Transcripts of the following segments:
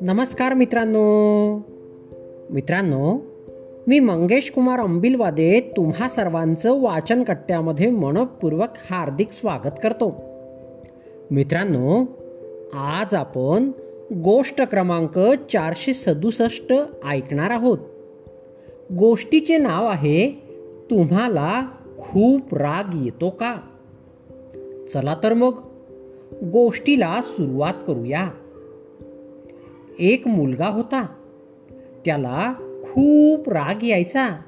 नमस्कार मित्रांनो. मित्रांनो मी मंगेश कुमार अंबिलवादे तुम्हा सर्वांचं वाचन कट्ट्यामध्ये मनपूर्वक हार्दिक स्वागत करतो. मित्रांनो आज आपण गोष्ट क्रमांक चारशे सदुसष्ट ऐकणार आहोत. गोष्टीचे नाव आहे तुम्हाला खूप राग येतो का? चला तर मग गोष्टीला सुरुवात करूया. एक मुलगा होता. त्याला खूप राग यायचा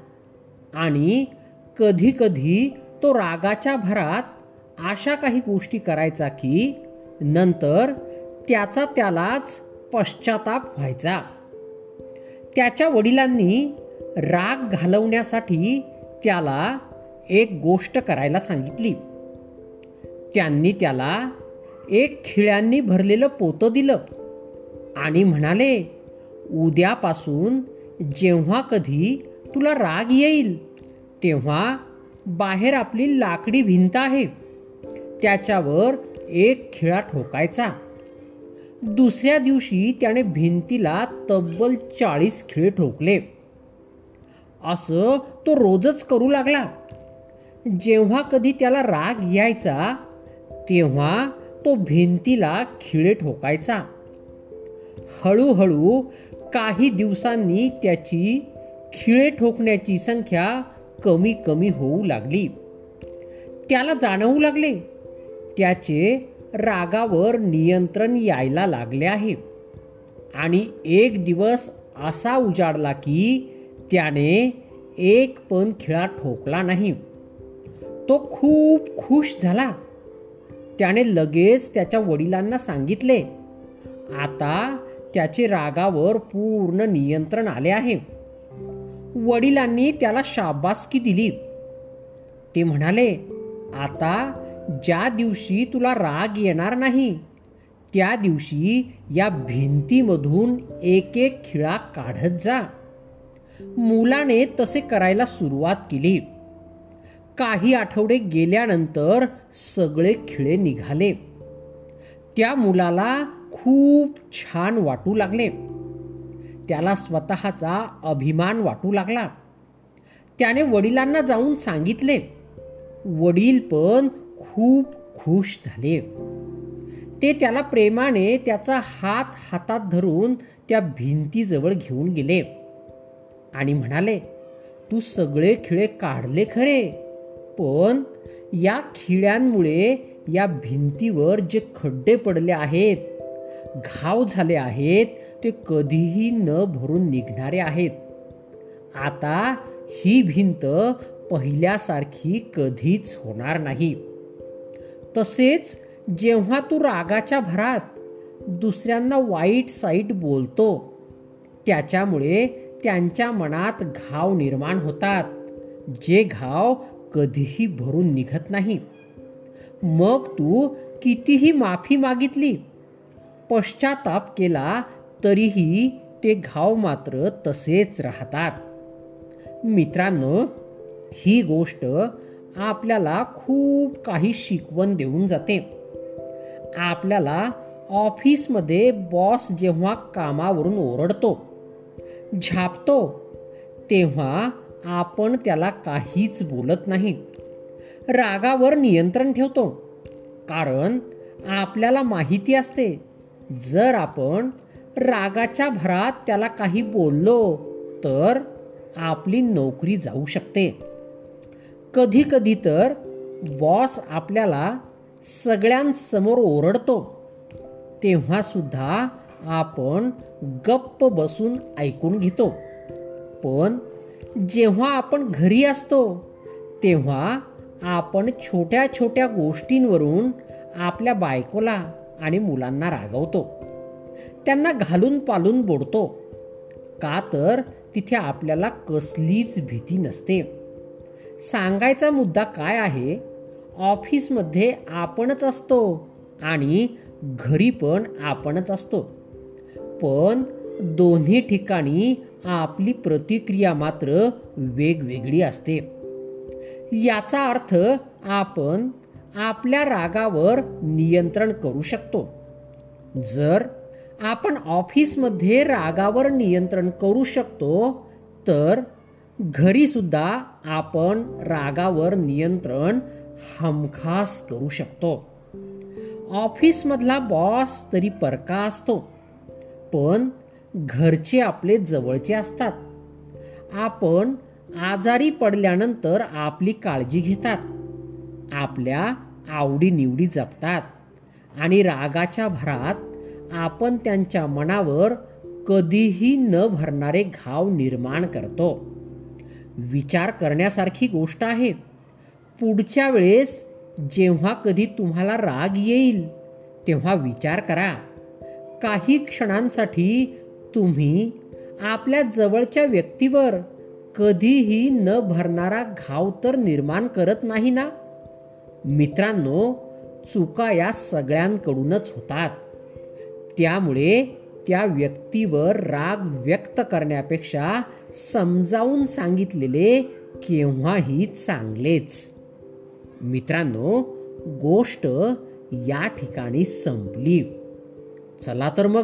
आणि कधी कधी तो रागाच्या भरात अशा काही गोष्टी करायचा की नंतर त्याचा त्यालाच पश्चाताप व्हायचा. त्याच्या वडिलांनी राग घालवण्यासाठी त्याला एक गोष्ट करायला सांगितली. त्यांनी त्याला एक खिळ्यांनी भरलेलं पोतं दिलं आणि म्हणाले उद्यापासून जेव्हा कधी तुला राग येईल तेव्हा बाहेर आपली लाकडी भिंत आहे. त्याच्यावर एक खिळा ठोकायचा. दुसऱ्या दिवशी त्याने भिंतीला तब्बल चाळीस खिळे ठोकले. असं तो रोजच करू लागला. जेव्हा कधी त्याला राग यायचा तेव्हा तो भिंतीला खिळे ठोकायचा. हळूहळू काही दिवसांनी त्याची खिळे ठोकण्याची संख्या कमी कमी होऊ लागली. त्याला जाणवू लागले. त्याचे रागावर नियंत्रण यायला लागले आहे. आणि एक दिवस असा उजाडला की त्याने एक पण खिळा ठोकला नाही. तो खूप खुश झाला. त्याने लगेच त्याच्या वडिलांना सांगितले आता त्याचे रागावर पूर्ण नियंत्रण आले आहे. वडिलांनी त्याला शाबासकी दिली. ते म्हणाले आता ज्या दिवशी तुला राग येणार नाही त्या दिवशी या भिंतीमधून एक एक खिळा काढत जा. मुलाने तसे करायला सुरुवात केली. काही आठवडे गेल्यानंतर सगळे खिळे निघाले. त्या मुलाला खूप छान वाटू लागले. त्याला स्वतःचा अभिमान वाटू लागला. त्याने वडिलांना जाऊन सांगितले. वडील पण खूप खुश झाले. ते त्याला प्रेमाने त्याचा हात हातात धरून त्या भिंतीजवळ घेऊन गेले आणि म्हणाले तू सगळे खिळे काढले खरे. पण या खिळ्यांमुळे या भिंतीवर जे खड्डे पडले आहेत घाव झाले आहेत ते कधीही न भरून निघणारे आहेत. आता ही भिंत पहिल्यासारखी कधीच होणार नाही. तसेच जेव्हा तू रागाच्या भरात दुसऱ्यांना वाईट साईट बोलतो त्याच्यामुळे त्यांच्या मनात घाव निर्माण होतात. जे घाव कधीही भरून निघत नाही. मग तू कितीही माफी मागितली पश्चाताप केला तरीही ते घाव मात्र तसेच राहतात. मित्रांनो ही गोष्ट आपल्याला खूप काही शिकवण देऊन जाते. आपल्याला ऑफिसमध्ये बॉस जेव्हा कामावरून ओरडतो झापतो तेव्हा आपण त्याला काहीच बोलत नाही. रागावर नियंत्रण ठेवतो. कारण आपल्याला माहिती असते. जर आपण रागाच्या भरात त्याला काही बोललो तर आपली नोकरी जाऊ शकते. कधी कधी तर बॉस आपल्याला सगळ्यांसमोर ओरडतो. तेव्हा सुद्धा आपण गप्प बसून ऐकून घेतो. पण जेव्हा आपण घरी असतो तेव्हा आपण छोट्या छोट्या गोष्टींवरून आपल्या बायकोला आणि मुलांना रागवतो. त्यांना घालून पालून बोडतो. का तर तिथे आपल्याला कसलीच भीती नसते. सांगायचा मुद्दा काय आहे? ऑफिसमध्ये आपणच असतो आणि घरी पण आपणच असतो. पण दोन्ही ठिकाणी आपली प्रतिक्रिया मात्र वेगवेगळी असते. याचा अर्थ आपण आपल्या रागावर नियंत्रण करू शकतो. जर आपण ऑफिसमध्ये रागावर नियंत्रण करू शकतो तर घरीसुद्धा आपण रागावर नियंत्रण हमखास करू शकतो. ऑफिसमधला बॉस तरी परका असतो पण घरचे आपले जवळचे असतात. आपण आजारी पडल्यानंतर आपली काळजी घेतात. आपल्या आवडीनिवडी जपतात. आणि रागाच्या भरात आपण त्यांच्या मनावर कधीही न भरणारे घाव निर्माण करतो. विचार करण्यासारखी गोष्ट आहे. पुढच्या वेळेस जेव्हा कधी तुम्हाला राग येईल तेव्हा विचार करा. काही क्षणांसाठी तुम्ही आपल्या जवळच्या व्यक्तीवर कधीही न भरणारा घाव तर निर्माण करत नाही ना? मित्रांनो चुका या सगळ्यांकडूनच होतात. त्यामुळे त्या व्यक्तीवर राग व्यक्त करण्यापेक्षा समजावून सांगितलेले केव्हाही चांगलेच. मित्रांनो गोष्ट या ठिकाणी संपली. चला तर मग.